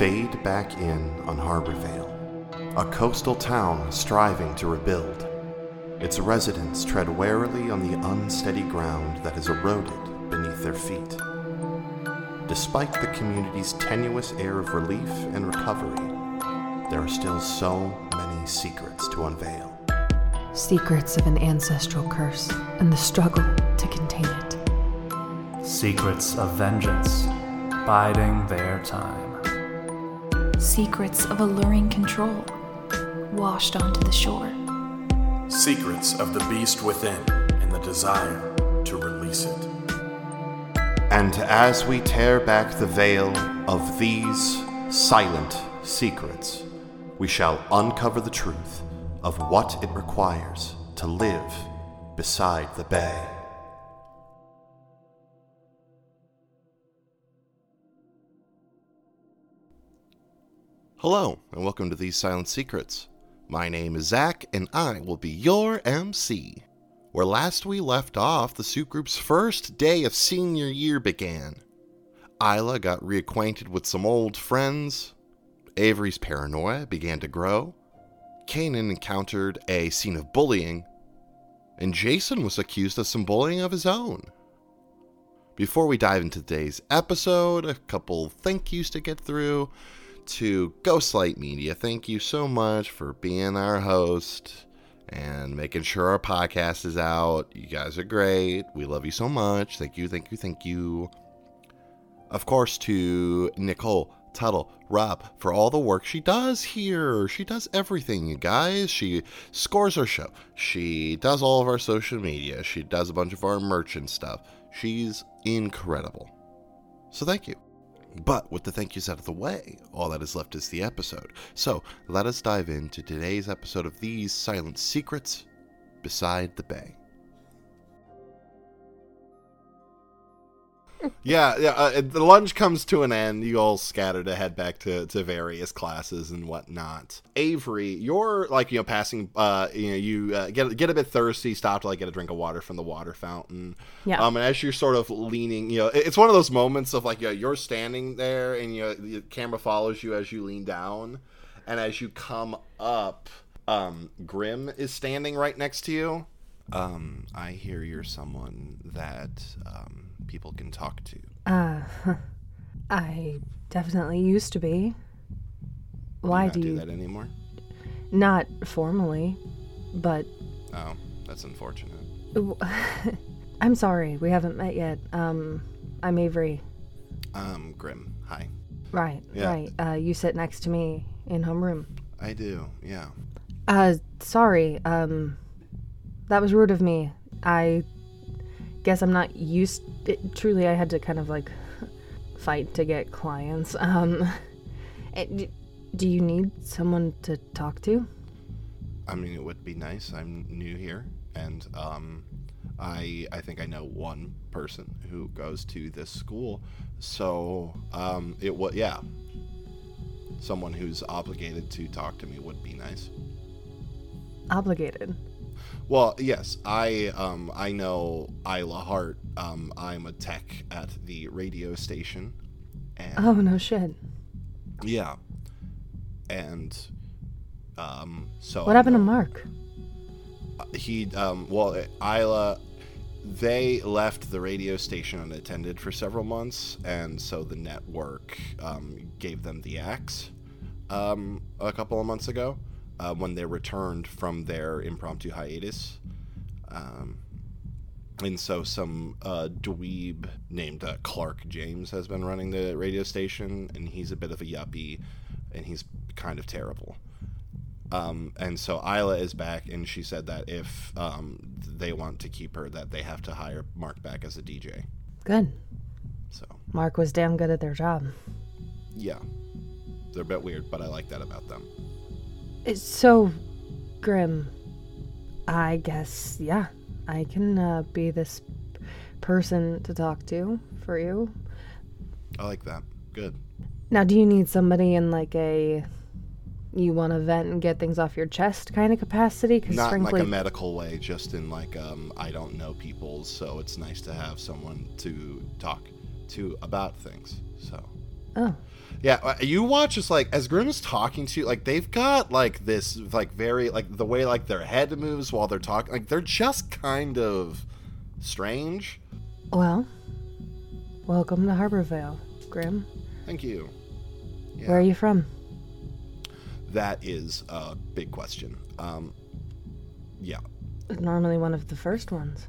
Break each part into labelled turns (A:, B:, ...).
A: fade back in on Harborvale, a coastal town striving to rebuild. Its residents tread warily on the unsteady ground that has eroded beneath their feet. Despite the community's tenuous air of relief and recovery, there are still so many secrets to unveil.
B: Secrets of an ancestral curse and the struggle to contain it.
C: Secrets of vengeance, biding their time.
D: Secrets of alluring control, washed onto the shore.
E: Secrets of the beast within and the desire to release it.
A: And as we tear back the veil of these silent secrets, we shall uncover the truth of what it requires to live beside the bay. Hello, and welcome to These Silent Secrets. My name is Zach, and I will be your MC. Where last we left off, the soup group's first day of senior year began. Isla got reacquainted with some old friends. Avery's paranoia began to grow. Kanan encountered a scene of bullying. And Jason was accused of some bullying of his own. Before we dive into today's episode, a couple thank yous to get through to Ghostlight Media. Thank you so much for being our host and making sure our podcast is out. You guys are great. We love you so much. Thank you, thank you, thank you. Of course, to Nicole, Tuttle, Robb, for all the work she does here. She does everything, you guys. She scores our show. She does all of our social media. She does a bunch of our merch and stuff. She's incredible. So thank you. But with the thank yous out of the way, all that is left is the episode. So let us dive into today's episode of These Silent Secrets Beside the Bay. Yeah, yeah. Uh, the lunch comes to an end. You all scatter to head back to, to various classes and whatnot. Avery, you're like you know passing. Uh, you know, you uh, get get a bit thirsty. Stop to like get a drink of water from the water fountain.
B: Yeah.
A: Um, and as you're sort of leaning, you know, it's one of those moments of like you know, you're standing there and you know, the camera follows you as you lean down, and as you come up, um, Grim is standing right next to you. Um, I hear you're someone that um, people can talk to.
B: Uh, I definitely used to be. Why
A: not
B: do
A: do
B: you?
A: Do that anymore?
B: Not formally, but
A: Oh, that's unfortunate.
B: I'm sorry, we haven't met yet. Um, I'm Avery.
A: Um, Grim, hi.
B: Right,
A: Yeah.
B: right. Uh, you sit next to me in homeroom.
A: I do, yeah.
B: Uh, sorry. Um, that was rude of me. I guess I'm not used. It, truly, I had to kind of like fight to get clients. Um, it- do you need someone to talk to?
A: I mean, it would be nice. I'm new here, and um, I I think I know one person who goes to this school. So um, it would yeah. Someone who's obligated to talk to me would be nice.
B: Obligated.
A: Well, yes, I um I know Isla Hart. Um, I'm a tech at the radio station, and
B: Oh no shit.
A: yeah, and um so
B: What happened to Mark?
A: he um well Isla they left the radio station unattended for several months and so the network um, gave them the axe um, a couple of months ago uh, when they returned from their impromptu hiatus um, and so some uh, dweeb named uh, Clark James has been running the radio station, and he's a bit of a yuppie, and he's kind of terrible. Um, and so Isla is back, and she said that if um, they want to keep her, that they have to hire Mark back as a DJ.
B: Good.
A: So
B: Mark was damn good at their job.
A: yeah, they're a bit weird, but I like that about them.
B: It's so grim. I guess, yeah, I can uh, be this person to talk to for you.
A: I like that. Good.
B: Now, do you need somebody in like a you want to vent and get things off your chest kind of capacity? Because
A: Not
B: frankly,
A: like a medical way, just in like um, I don't know people, so it's nice to have someone to talk to about things. So
B: Oh,
A: Yeah, uh, you watch as like as Grim is talking to you, like they've got like this like very like the way like their head moves while they're talking, like they're just kind of strange.
B: well, welcome to Harborvale, Grim.
A: Thank you. Yeah,
B: Where are you from?
A: that is a big question. Um, yeah,
B: Normally one of the first ones.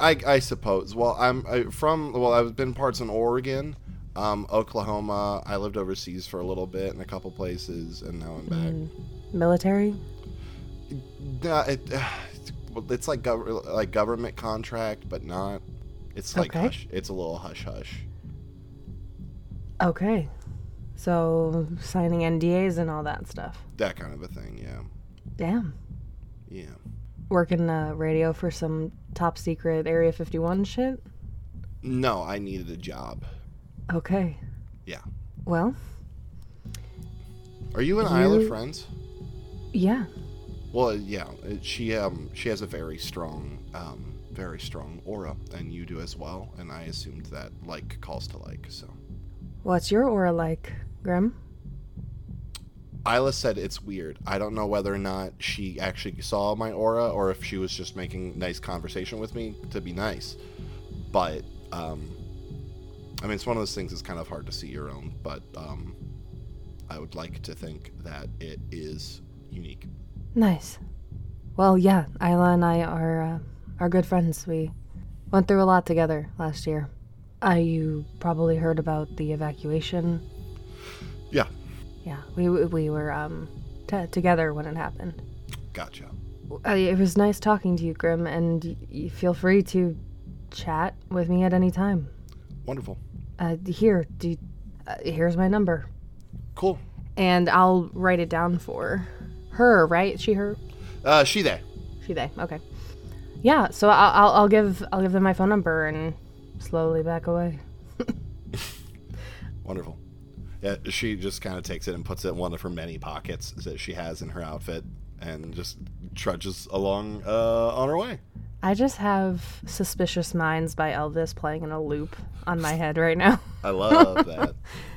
A: I, I suppose. Well, I'm I, from. Well, I've been parts in Oregon, um, Oklahoma. I lived overseas for a little bit in a couple places, and now I'm back.
B: Mm, military?
A: Nah, it, it's like gov- like government contract, but not. It's like
B: Okay.
A: hush. It's a little hush hush.
B: Okay. So signing NDAs and all that stuff.
A: That kind of a thing. Yeah.
B: Damn.
A: Yeah.
B: Working uh, radio for some top secret Area 51 shit?
A: No, I needed a job.
B: Okay.
A: Yeah.
B: Well,
A: Are you and Isla
B: You-
A: friends?
B: yeah.
A: Well, yeah. She um she has a very strong um very strong aura, and you do as well. And I assumed that like calls to like. So
B: What's your aura like, Grim?
A: Isla said it's weird. I don't know whether or not she actually saw my aura or if she was just making nice conversation with me to be nice. But um, I mean, it's one of those things. that's kind of hard to see your own, but um, I would like to think that it is unique.
B: Nice. Well, yeah, Isla and I are uh, are good friends. We went through a lot together last year. Uh, you probably heard about the evacuation.
A: Yeah,
B: Yeah, we we were um t- together when it happened.
A: gotcha.
B: Uh, it was nice talking to you, Grim, and y- feel free to chat with me at any time.
A: Wonderful.
B: Uh, here, do uh, here's my number,
A: Cool.
B: and I'll write it down for her. Right? She, her,
A: Uh, she there.
B: she, they. Okay. Yeah. So I'll, I'll I'll give I'll give them my phone number and slowly back away.
A: Wonderful. Yeah, she just kind of takes it and puts it in one of her many pockets that she has in her outfit, and just trudges along uh, on her way.
B: I just have "Suspicious Minds" by Elvis playing in a loop on my head right now.
A: I love that.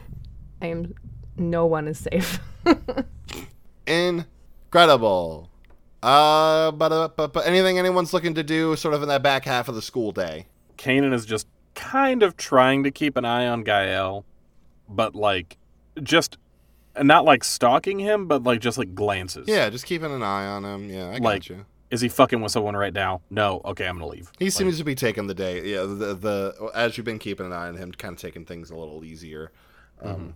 B: I am. No one is safe.
A: Incredible. Uh, but, uh, but but anything anyone's looking to do, sort of in that back half of the school day.
F: Kanan is just kind of trying to keep an eye on Gael, but like just not like stalking him, but like just like glances.
A: Yeah, just keeping an eye on him. Yeah, I got you.
F: Is he fucking with someone right now? No. Okay, I'm gonna leave.
A: He
F: Like,
A: seems to be taking the day. Yeah, the the as you've been keeping an eye on him, kind of taking things a little easier. Um,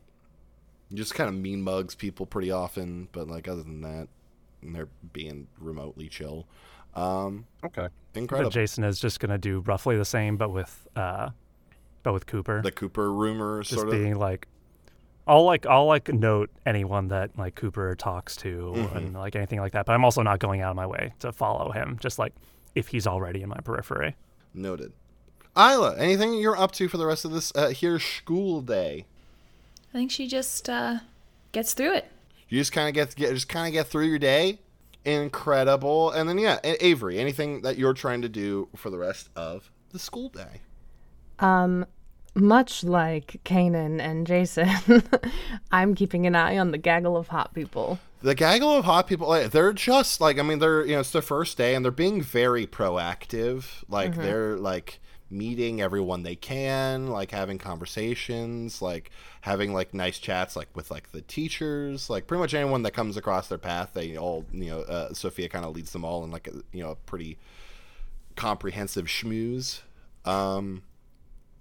A: Just kind of mean mugs people pretty often, but like other than that, they're being remotely chill. Um,
F: okay.
A: incredible.
C: Jason is just gonna do roughly the same, but with uh, but with Cooper,
A: the Cooper rumor
C: just
A: sort of.
C: being like, I'll like I'll like note anyone that like Cooper talks to
A: Mhm.
C: and like anything like that. But I'm also not going out of my way to follow him, just like if he's already in my periphery.
A: Noted. Isla, anything you're up to for the rest of this uh, here school day?
D: I think she just uh, gets through it.
A: You just kind of get, get just kind of get through your day. Incredible. And then yeah, Avery, anything that you're trying to do for the rest of the school day?
B: Um, much like Kanan and Jason, I'm keeping an eye on the gaggle of hot people.
A: The gaggle of hot people, like, they're just like I mean, they're you know it's their first day and they're being very proactive. Like they're like meeting everyone they can, like having conversations, like having like nice chats, like with like the teachers, like pretty much anyone that comes across their path. They all you know uh, Sophia kind of leads them all in like a you know a pretty comprehensive schmooze. Um,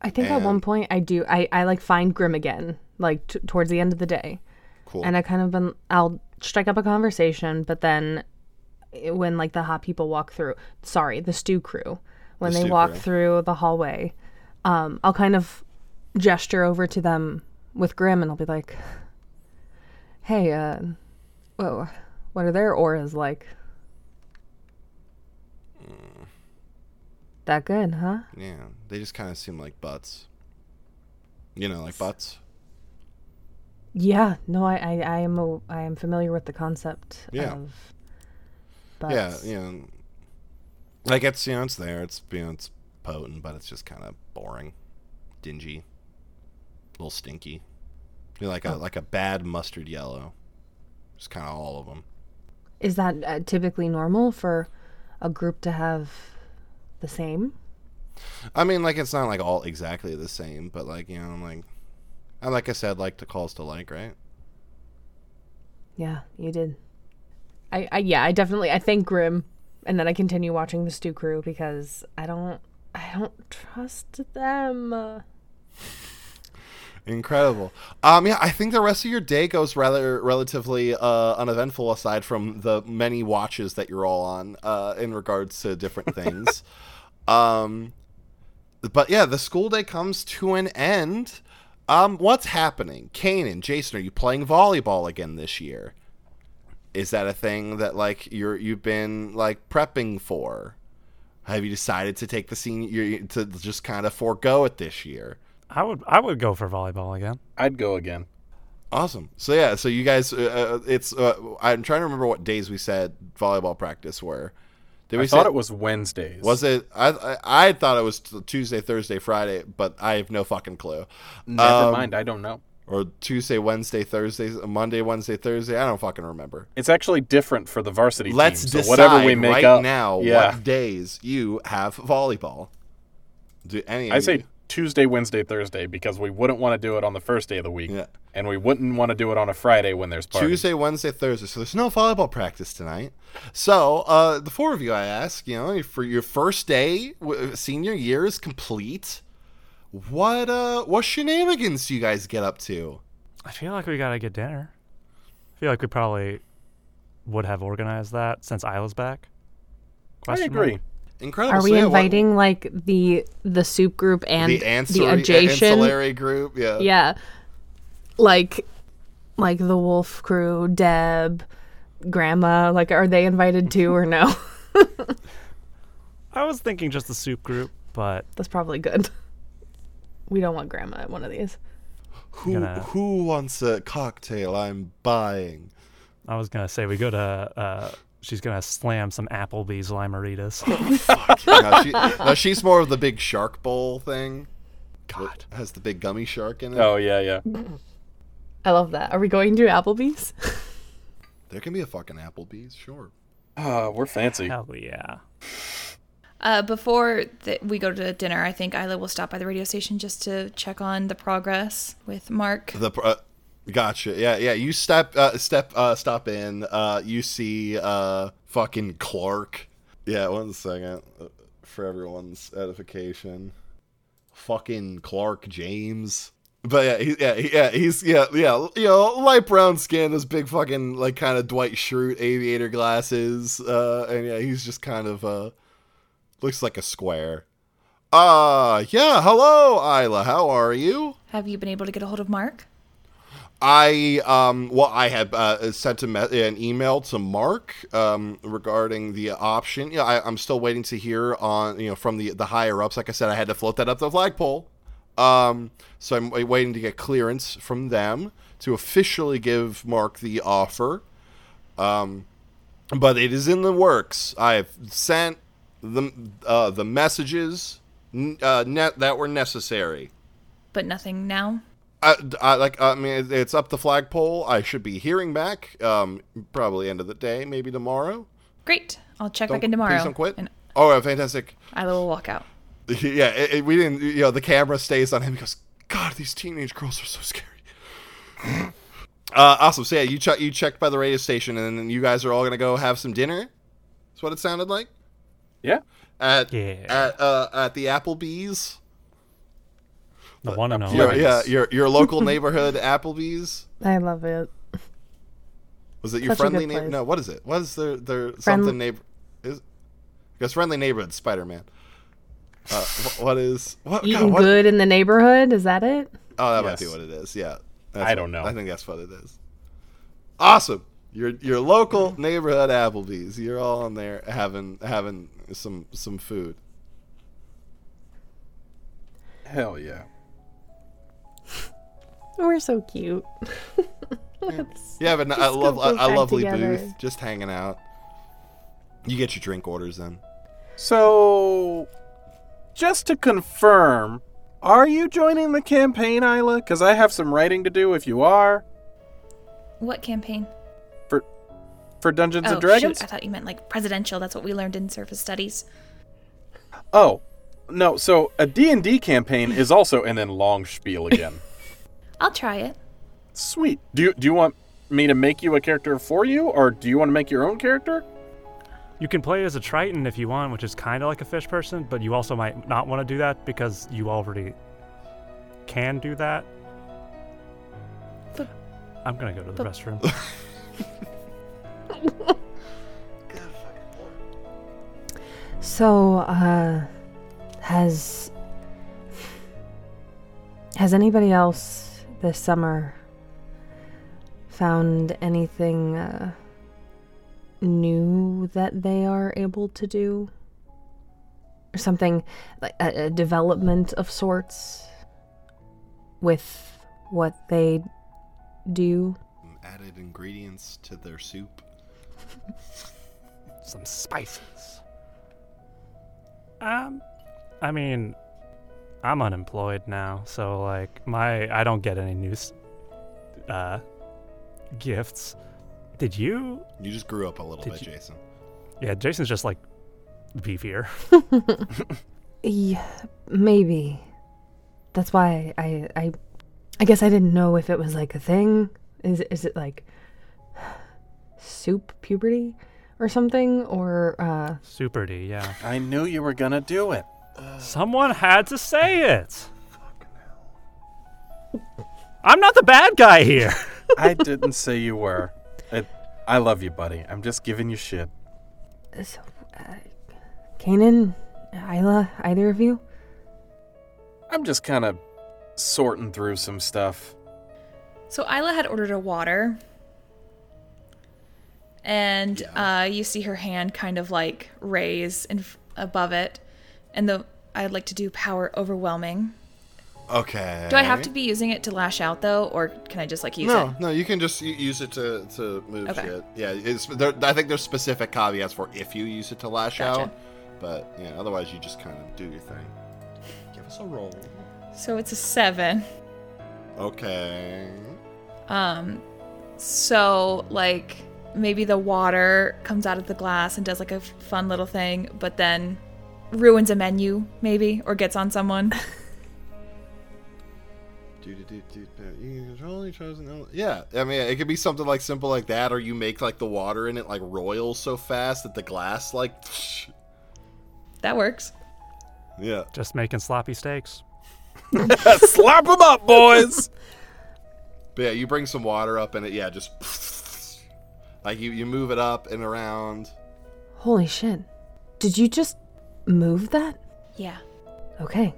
B: I think at one point I do. I, I like find Grim again, like t- towards the end of the day,
A: cool.
B: and I kind of been. I'll strike up a conversation, but then when like the hot people walk through, sorry, the stew crew, when
A: The
B: they walk
A: crew.
B: through the hallway, um, I'll kind of gesture over to them with Grim, and I'll be like, "Hey, uh, whoa, what are their auras like?" That good, huh?
A: yeah, they just kind of seem like butts. You know, like butts.
B: Yeah, no, I, I, I am a, I am familiar with the concept
A: Yeah.
B: of.
A: Yeah,
B: butts.
A: you know, like it's you know it's there. It's you know it's potent, but it's just kind of boring, dingy, a little stinky. You know, like a like a bad mustard yellow. Just kind of all of them.
B: Is that uh, typically normal for a group to have the same?
A: I mean, like it's not like all exactly the same, but like you know, like, I like I said, like to calls to like, right?
B: Yeah, you did. I, I yeah, I definitely I thank Grim and then I continue watching the Stew Crew because I don't I don't trust them.
A: Incredible. Um, yeah, I think the rest of your day goes rather relatively uh, uneventful, aside from the many watches that you're all on uh, in regards to different things. Um, but yeah, the school day comes to an end. Um, what's happening? Kanan, Jason, are you playing volleyball again this year? Is that a thing that like you're you've been like prepping for? Have you decided to take the senior to just kind of forego it this year?
C: I would I would go for volleyball again.
F: I'd go again.
A: Awesome. So yeah, so you guys, uh, uh, it's uh, I'm trying to remember what days we said volleyball practice were.
F: Did we I thought it was Wednesdays.
A: Was it? I, I, I thought it was Tuesday, Thursday, Friday, but I have no fucking clue.
F: Never um, mind, I don't know.
A: Or Tuesday, Wednesday, Thursday, Monday, Wednesday, Thursday. I don't fucking remember.
F: It's actually different for the varsity
A: Let's
F: team.
A: decide whatever we make right up, now yeah. what days you have volleyball. Do any?
F: I say Tuesday, Wednesday, Thursday because we wouldn't want to do it on the first day of the week.
A: Yeah.
F: And we wouldn't want to do it on a Friday when there's parties.
A: Tuesday, Wednesday, Thursday. So there's no volleyball practice tonight. So uh, the four of you, I ask, you know, for your first day, senior year is complete. What uh, what shenanigans do you guys get up to?
C: I feel like we gotta get dinner. I feel like we probably would have organized that since Isla's back.
F: Question I agree. Mark?
A: Incredible.
B: Are we so, yeah, inviting what, like the the soup group and the,
A: ancillary,
B: the adjacent
A: ancillary group? Yeah.
B: Yeah. Like like the Wolf crew, Deb, Grandma, like are they invited too or no?
C: I was thinking just the soup group, but
B: that's probably good. We don't want Grandma at one of these.
A: Who gonna, who wants a cocktail? I'm buying.
C: I was gonna say we go to uh, she's gonna slam some Applebee's limeritas.
A: no, she, no, she's more of the big shark bowl thing. God, has the big gummy shark in it.
F: Oh yeah, yeah.
B: I love that. Are we going to Applebee's?
A: there can be a fucking Applebee's, sure.
F: Uh, we're fancy.
C: Hell yeah.
D: Uh, before th- we go to dinner, I think Isla will stop by the radio station just to check on the progress with Mark.
A: The uh, Gotcha. Yeah, yeah. You step, uh, step, uh, stop in. Uh, you see, uh, fucking Clark. Yeah, one second uh, for everyone's edification. Fucking Clark James. But yeah, he, yeah, yeah, he's yeah, yeah, you know, light brown skin, his big fucking like kind of Dwight Schrute aviator glasses, uh, and yeah, he's just kind of uh, looks like a square. Uh, yeah, hello, Isla, how are you?
D: Have you been able to get a hold of Mark?
A: I um well I had uh, sent a me- an email to Mark um, regarding the option. I, am still waiting to hear on you know from the the higher ups. Like I said, I had to float that up the flagpole. Um, so I'm waiting to get clearance from them to officially give Mark the offer. Um, but it is in the works. I've sent the uh, the messages uh, net that were necessary.
D: But nothing now.
A: I, I, like I mean it's up the flagpole. I should be hearing back um, probably end of the day, maybe tomorrow.
D: Great. I'll check don't, back in tomorrow.
A: Please don't quit. And oh, fantastic.
D: I will walk out.
A: Yeah, it, it, we didn't. You know, the camera stays on him. He goes, "God, these teenage girls are so scary." uh, awesome. So yeah, you check. You checked by the radio station, and then you guys are all gonna go have some dinner. That's what it sounded like.
F: Yeah.
A: At
C: yeah.
A: at uh, at the Applebee's.
C: The one and only.
A: Your, yeah, your your local neighborhood Applebee's.
B: I love it.
A: Was it your Such friendly neighbor? No, what is it? What is there? There Friend- something neighbor? Is because friendly neighborhood Spider Man. Uh, what is what?
B: Eating
A: God, what?
B: good in the neighborhood? Is that it?
A: Oh, that yes. might be what it is. Yeah.
F: I don't know.
A: I think that's what it is. Awesome. Your your local neighborhood Applebee's. You're all in there having having some some food.
F: Hell yeah.
B: We're so cute.
A: yeah, but I love a, a lovely together. booth, just hanging out. You get your drink orders then.
F: So, just to confirm, Are you joining the campaign, Isla? Because I have some writing to do if you are.
D: What campaign?
F: For for Dungeons
D: oh,
F: and Dragons?
D: shoot. I thought you meant like presidential. That's what we learned in surface studies.
F: Oh, no. So a D&D campaign is also and then long spiel again.
D: I'll try it.
F: Sweet. Do you, do you want me to make you a character for you, or do you want to make your own character?
C: You can play as a Triton if you want, which is kind of like a fish person, but you also might not want to do that because you already can do that.
D: But-
C: I'm gonna go to the
D: but-
C: restroom.
B: So, uh, has has anybody else this summer found anything uh, new that they are able to do, or something like a, a development of sorts with what they do?
A: Added ingredients to their soup.
C: Some spices. Um, I mean, I'm unemployed now, so like my I don't get any new uh gifts. Did you?
A: You just grew up a little bit,
C: you-
A: Jason.
C: Yeah, Jason's just like beefier.
B: Yeah, maybe. That's why I I I guess I didn't know if it was like a thing. Is it, is it like soup puberty or something or uh
C: Super D, yeah.
F: I knew you were gonna do it.
C: Someone had to say it. I'm not the bad guy here.
F: I didn't say you were. It, I love you, buddy. I'm just giving you shit.
B: so, uh, Kanan, Isla, either of you?
F: I'm just kind of sorting through some stuff.
D: So Isla had ordered a water, and uh, you see her hand kind of like raise in f- above it, and the I'd like to do power overwhelming.
A: Okay.
D: Do I have to be using it to lash out though, or can I just like use
A: No,
D: it?
A: no, no, you can just use it to, to move
D: Okay.
A: shit. Yeah, it's, there, I think there's specific caveats for if you use it to lash
D: Gotcha.
A: out, but yeah, otherwise you just kind of do your thing. Give us a roll.
D: So it's a seven.
A: Okay.
D: Um, so like maybe the water comes out of the glass and does like a fun little thing, but then ruins a menu maybe or gets on someone.
A: You control chosen element. Yeah, I mean, it could be something like simple like that, or you make like the water in it like royal so fast that the glass like.
D: that works.
A: Yeah.
C: Just making sloppy steaks.
F: Slap them up, boys!
A: But yeah, you bring some water up and it, yeah, just like you, you move it up and around.
B: Holy shit. Did you just move that?
D: Yeah.
B: Okay.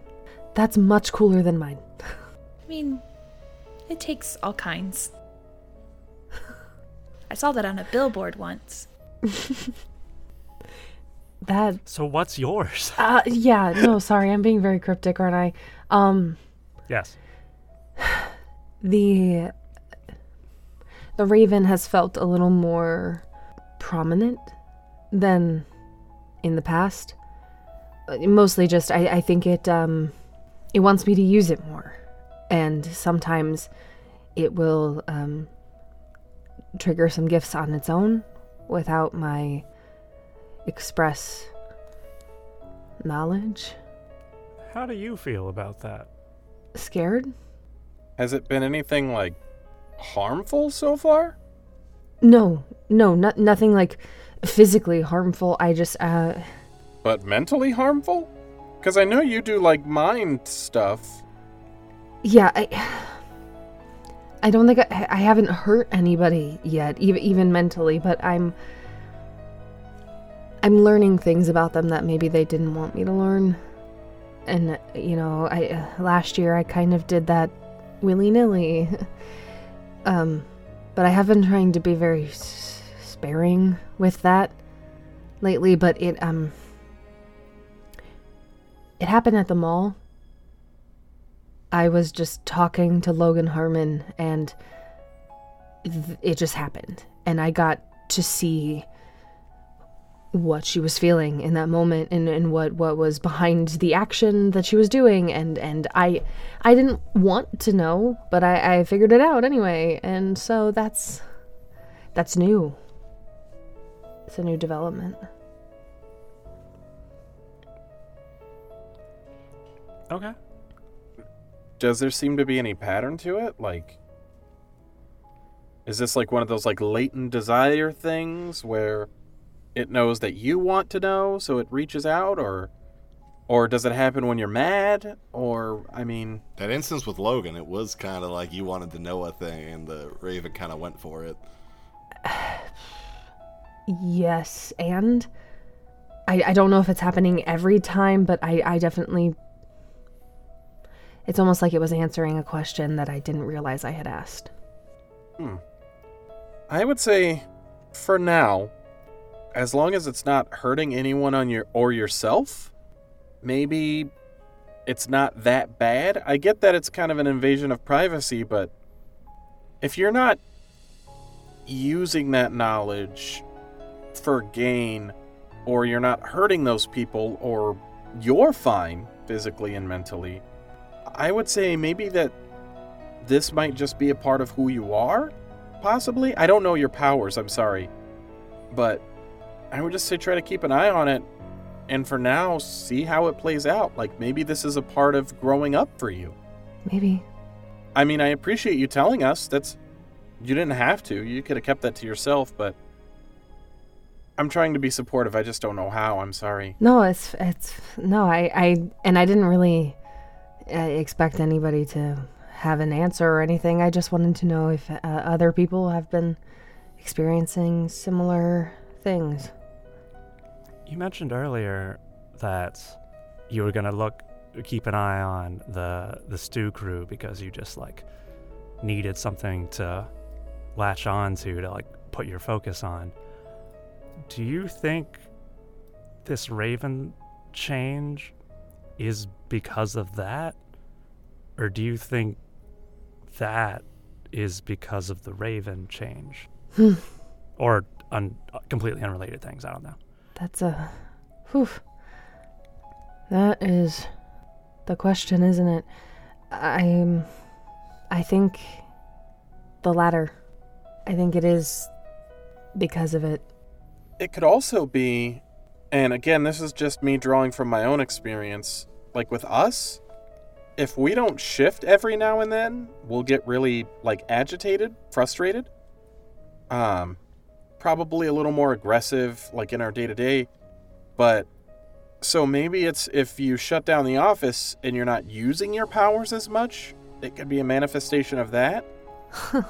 B: That's much cooler than mine.
D: I mean, it takes all kinds. I saw that on a billboard once.
B: That
C: So what's yours?
B: uh yeah, no, sorry. I'm being very cryptic, aren't I? Um
C: yes.
B: the the raven has felt a little more prominent than in the past mostly just I, I think it um it wants me to use it more and sometimes it will um trigger some gifts on its own without my express knowledge
C: How do you feel about that?
B: scared
F: Has it been anything like harmful so far?
B: no no not, nothing like physically harmful i just uh
F: But mentally harmful? Because I know you do like mind stuff.
B: Yeah, I I don't think I, I haven't hurt anybody yet, even even mentally, but I'm I'm learning things about them that maybe they didn't want me to learn. And you know, I last year I kind of did that willy-nilly. um but I have been trying to be very sparing with that lately, but it um it happened at the mall. I was just talking to Logan Harmon and th- it just happened. And I got to see what she was feeling in that moment and, and what, what was behind the action that she was doing and, and I I didn't want to know, but I, I figured it out anyway, and so that's that's new. It's a new development.
C: Okay.
F: Does there seem to be any pattern to it? Like, is this like one of those like latent desire things where it knows that you want to know, so it reaches out, or, or does it happen when you're mad? Or I mean,
A: That instance with Logan, it was kind of like you wanted to know a thing, and the Raven kind of went for it.
B: Yes, and I, I don't know if it's happening every time, but I, I definitely. It's almost like it was answering a question that I didn't realize I had asked. Hmm.
F: I would say, for now, as long as it's not hurting anyone on your or yourself, maybe it's not that bad. I get that it's kind of an invasion of privacy, but if you're not using that knowledge for gain, or you're not hurting those people, or you're fine physically and mentally, I would say maybe that this might just be a part of who you are possibly. I don't know your powers, I'm sorry. But I would just say try to keep an eye on it and for now see how it plays out. Like maybe this is a part of growing up for you.
B: Maybe.
F: I mean, I appreciate you telling us. That's you didn't have to. You could have kept that to yourself, but I'm trying to be supportive. I just don't know how. I'm sorry.
B: No, it's it's no. I I and I didn't really expect anybody to have an answer or anything. I just wanted to know if uh, other people have been experiencing similar things.
C: You mentioned earlier that you were gonna look, keep an eye on the the stew crew because you just like needed something to latch on to to like put your focus on. Do you think this Raven change is because of that, or do you think that is because of the Raven change, hmm. or un- uh, completely unrelated things? I don't know.
B: That's a, whew. That is the question, isn't it? I'm, I think the latter. I think it is because of it.
F: It could also be, and again, this is just me drawing from my own experience, like with us, if we don't shift every now and then, we'll get really like agitated, frustrated. Um probably a little more aggressive like in our day-to-day, but so maybe it's if you shut down the office and you're not using your powers as much, it could be a manifestation of that.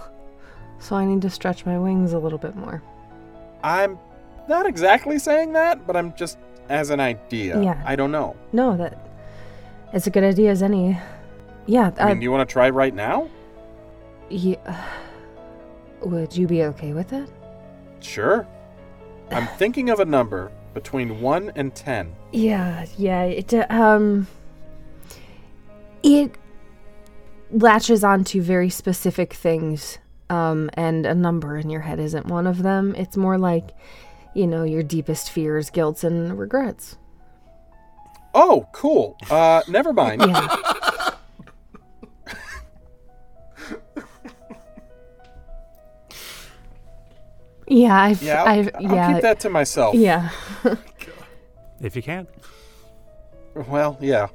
B: So I need to stretch my wings a little bit more.
F: I'm not exactly saying that, but I'm just as an idea.
B: Yeah.
F: I don't know.
B: No, that it's a good idea as any. Yeah,
F: I
B: uh,
F: mean, do you want to try right now?
B: yeah. Would you be okay with it?
F: Sure. I'm thinking of a number between 1 and 10.
B: Yeah, yeah. It uh, um, it latches onto very specific things, um, and a number in your head isn't one of them. It's more like, you know, your deepest fears, guilts, and regrets.
F: Oh, cool. Uh, never mind.
B: Yeah. yeah, I've,
F: Yeah, I'll,
B: I've,
F: I'll
B: yeah,
F: keep that to myself.
B: yeah.
C: If you can.
F: Well, yeah.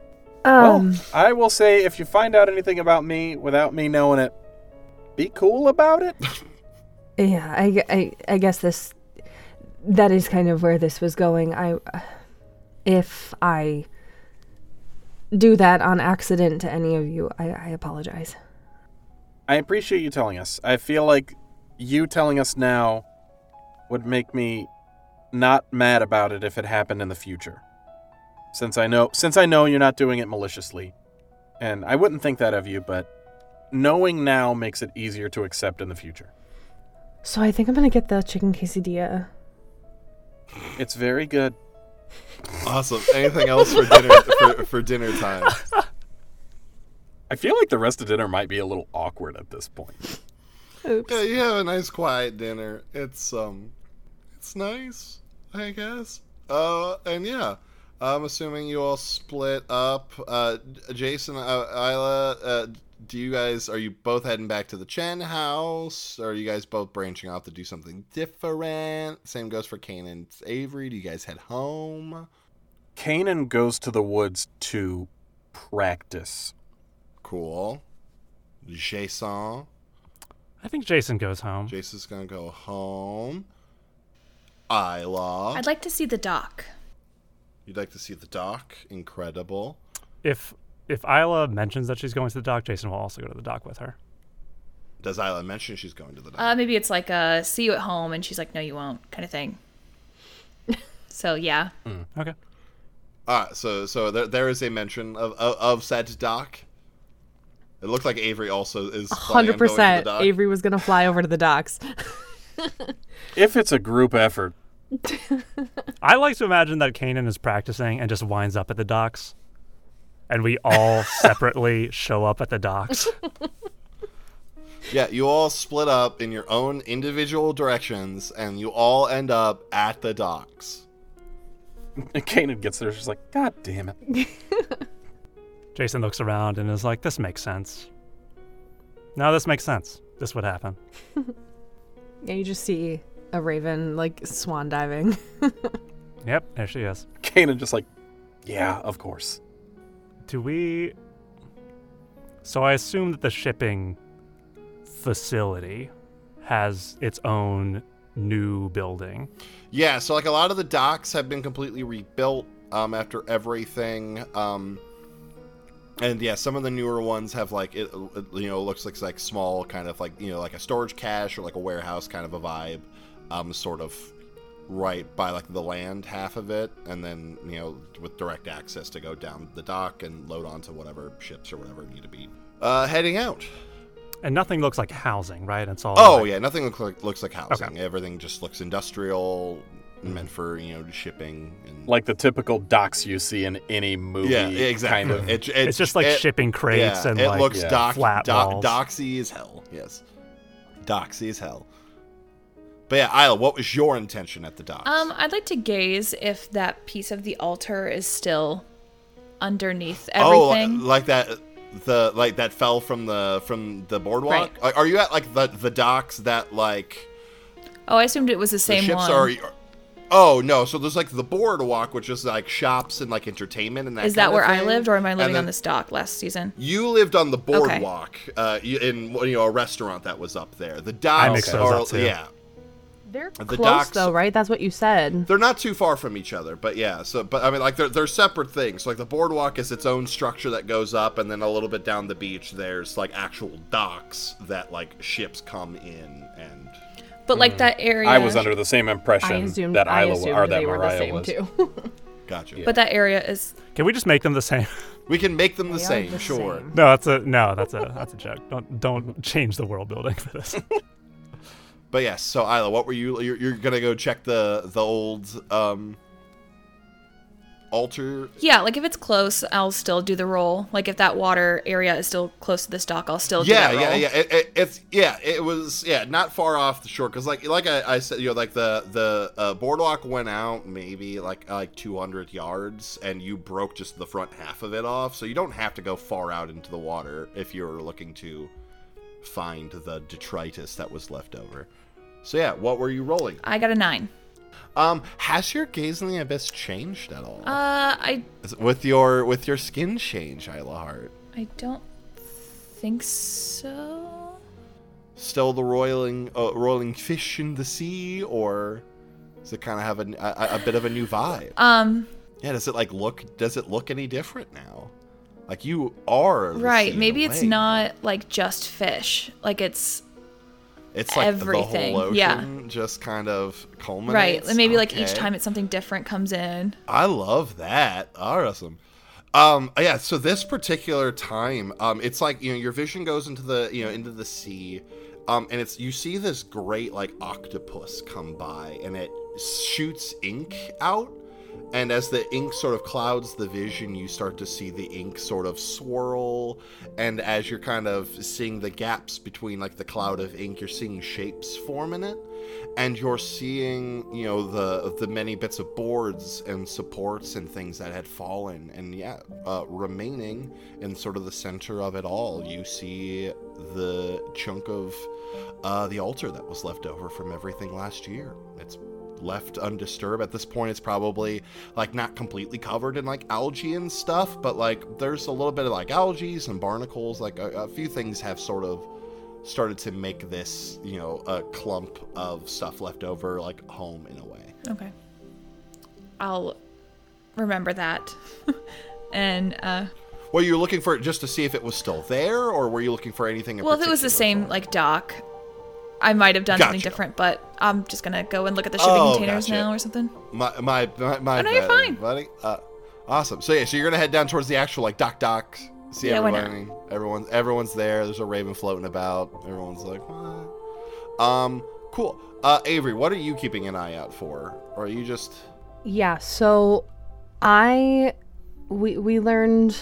B: Um,
F: well, I will say if you find out anything about me without me knowing it, be cool about it.
B: Yeah, I, I, I guess this that is kind of where this was going. I if I do that on accident to any of you, I, I apologize.
F: I appreciate you telling us. I feel like you telling us now would make me not mad about it if it happened in the future. Since I know since I know you're not doing it maliciously. And I wouldn't think that of you, but knowing now makes it easier to accept in the future.
B: So I think I'm gonna get the chicken quesadilla.
F: It's very good.
A: Awesome. Anything else for dinner for, for dinner time?
F: I feel like the rest of dinner might be a little awkward at this point.
B: Oops.
A: Yeah, you have a nice quiet dinner. It's um, it's nice. I guess. Uh, and yeah, I'm assuming you all split up. Uh, Jason, uh, Isla, uh, do you guys are you both heading back to the Chen house? Or are you guys both branching off to do something different? Same goes for Kane and Avery. Do you guys head home?
F: Kanan goes to the woods to practice.
A: Cool. Jason.
C: I think Jason goes home.
A: Jason's gonna go home. Isla.
D: I'd like to see the dock.
A: You'd like to see the dock? Incredible.
C: If if Isla mentions that she's going to the dock, Jason will also go to the dock with her.
A: Does Isla mention she's going to the dock?
D: Uh, maybe it's like a see you at home, and she's like, no, you won't, kind of thing. so yeah,
C: Okay.
A: Ah, so so there, there is a mention of, of of said dock. It looks like Avery also is
B: Hundred
A: going to the
B: percent. Avery was gonna fly over to the docks.
F: If it's a group effort,
C: I like to imagine that Kanan is practicing and just winds up at the docks. And we all separately show up at the docks.
A: Yeah, you all split up in your own individual directions, and you all end up at the docks.
F: Kanan gets there. She's like, God damn it.
C: Jason looks around and is like, this makes sense. Now this makes sense. This would happen.
B: Yeah, you just see a raven like swan diving.
C: Yep, there she is.
F: Kanan just like, yeah, of course.
C: Do we. So I assume that the shipping facility has its own new building.
A: Yeah, so like a lot of the docks have been completely rebuilt um, after everything. Um, and yeah, some of the newer ones have like it, it, you know looks like like small kind of like you know like a storage cache or like a warehouse kind of a vibe, um, sort of right by like the land half of it, and then you know with direct access to go down the dock and load onto whatever ships or whatever need to be uh, heading out.
C: And nothing looks like housing, right? It's all.
A: Oh
C: like-
A: yeah, nothing looks like looks like housing. Everything just looks industrial, meant for you know shipping and
F: Like the typical docks you see in any movie.
A: yeah, exactly.
F: Kind of.
A: It-
C: It's just like
A: it-
C: shipping crates
A: yeah,
C: and
A: it
C: like
A: looks
F: yeah,
A: doc,
C: flat
A: doc,
C: walls.
A: doxy as hell. Yes, doxy as hell. But yeah, Isla, what was your intention at the docks?
D: um, I'd like to gaze if that piece of the altar is still underneath
A: oh,
D: everything.
A: like that, the like that fell from the from the boardwalk.
D: Right.
A: Like, Are you at like the the docks that like
D: oh, I assumed it was the
A: the
D: same
A: ships
D: one.
A: are? Oh no! So there's like the boardwalk, which is like shops and like entertainment and that.
D: is Is
A: that of
D: where I lived, or am I living on this dock last season?
A: You lived on the boardwalk, uh, in you know a restaurant that was up there. The docks
C: mixed those
A: are
C: up, too.
A: yeah,
B: They're
A: The
B: close
A: docks-
B: though, right? That's what you said.
A: they're not too far from each other, but yeah. So, but I mean, like they're they're separate things. Like the boardwalk is its own structure that goes up, and then a little bit down the beach, there's like actual docks that like ships come in and.
D: But like mm. that area,
F: I was under the same
B: I
F: impression
B: assumed
F: that
B: I
F: Isla
B: assumed
F: or that
B: they the
F: Mariah
B: same
F: was.
B: too.
A: Gotcha.
D: but that area is
C: Can we just make them the same?
A: We can make them the
B: They are
A: same,
B: the
A: sure.
B: same.
C: no, that's a no. That's a that's a joke. Don't don't change the world building for this.
A: But yes, so Isla, what were you? You're, you're gonna go check the the old um altar.
D: yeah. Like if it's close, I'll still do the roll. Like if that water area is still close to this dock, I'll still do
A: Yeah, yeah,
D: roll.
A: yeah. It, it, it's yeah. It was yeah, not far off the shore because like like I, I said, you know, like the the uh, boardwalk went out maybe like like 200 yards, and you broke just the front half of it off, so you don't have to go far out into the water if you're looking to find the detritus that was left over. So yeah, what were you rolling?
D: I got a nine.
A: Um, has your gaze in the abyss changed at all?
D: Uh, I
A: with your with your skin change, Isla Hart?
D: I don't think so.
A: Still the roiling uh, roiling fish in the sea, or does it kind of have a, a, a bit of a new vibe?
D: Um,
A: Yeah, does it like look? Does it look any different now? Like you are
D: right. Maybe it's not like just fish. Like it's
A: It's like
D: everything,
A: the whole
D: yeah.
A: ocean just kind of culminates.
D: right. And maybe like each time it's something different comes in.
A: I love that. Awesome. Um, yeah, so this particular time, um, it's like, you know, your vision goes into the, you know, into the sea. Um, and it's you see this great like octopus come by and it shoots ink out and as the ink sort of clouds the vision, you start to see the ink sort of swirl. And as you're kind of seeing the gaps between like the cloud of ink, you're seeing shapes form in it. And you're seeing, you know, the the many bits of boards and supports and things that had fallen. And yeah, uh, remaining in sort of the center of it all, you see the chunk of uh, the altar that was left over from everything last year. It's left undisturbed. At this point, it's probably like not completely covered in like algae and stuff, but like there's a little bit of like algae and barnacles. Like a, a few things have sort of started to make this, you know, a clump of stuff left over like home in a way.
D: Okay. I'll remember that. and uh
A: Were you looking for it just to see if it was still there, or were you looking for anything? In
D: well, if it was the same like dock, I might have done something different, but I'm just gonna go and look at the shipping
A: Oh,
D: containers
A: gotcha.
D: now or something.
A: My my my, my
D: Oh, no, you're fine.
A: buddy. Uh, awesome. So yeah, so you're gonna head down towards the actual like dock dock. See
D: Yeah, why not?
A: everybody. Everyone's everyone's there. There's a raven floating about. Everyone's like, what? Um, cool. Uh, Avery, what are you keeping an eye out for? Or are you just
B: Yeah, so I we we learned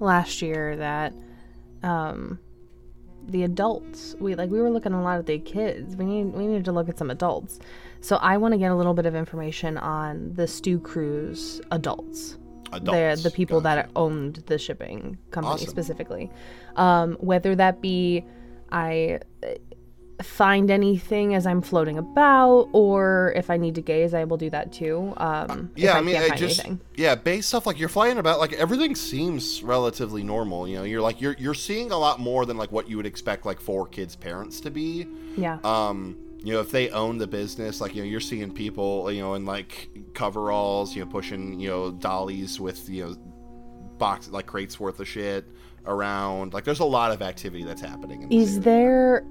B: last year that um the adults we like we were looking a lot at the kids. We need we needed to look at some adults. So I want to get a little bit of information on the Stew Crew's adults.
A: adults?
B: The the people
A: Gotcha.
B: that owned the shipping company
A: Awesome.
B: specifically. Um whether that be I find anything as I'm floating about, or if I need to gaze, I will do that too. Um,
A: yeah,
B: I,
A: I, mean, I just
B: anything.
A: yeah, base stuff like you're flying about, like everything seems relatively normal. You know, you're like you're you're seeing a lot more than like what you would expect like four kids' parents to be.
B: Yeah.
A: um you know if they own the business like you know you're seeing people you know in like coveralls you know pushing you know dollies with you know box like crates worth of shit around like there's a lot of activity that's happening
B: Is
A: area.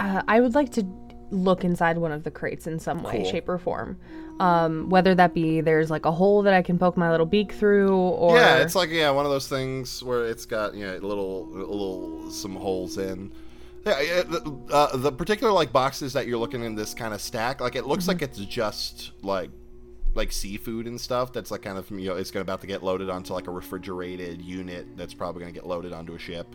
B: Uh, I would like to look inside one of the crates in some way,
A: Cool.
B: shape, or form. Um, whether that be there's like a hole that I can poke my little beak through, or
A: yeah it's like yeah one of those things where it's got you know little little some holes in yeah, uh, the particular like boxes that you're looking in this kind of stack like it looks like it's just like like seafood and stuff that's like kind of you know it's gonna about to get loaded onto like a refrigerated unit that's probably gonna get loaded onto a ship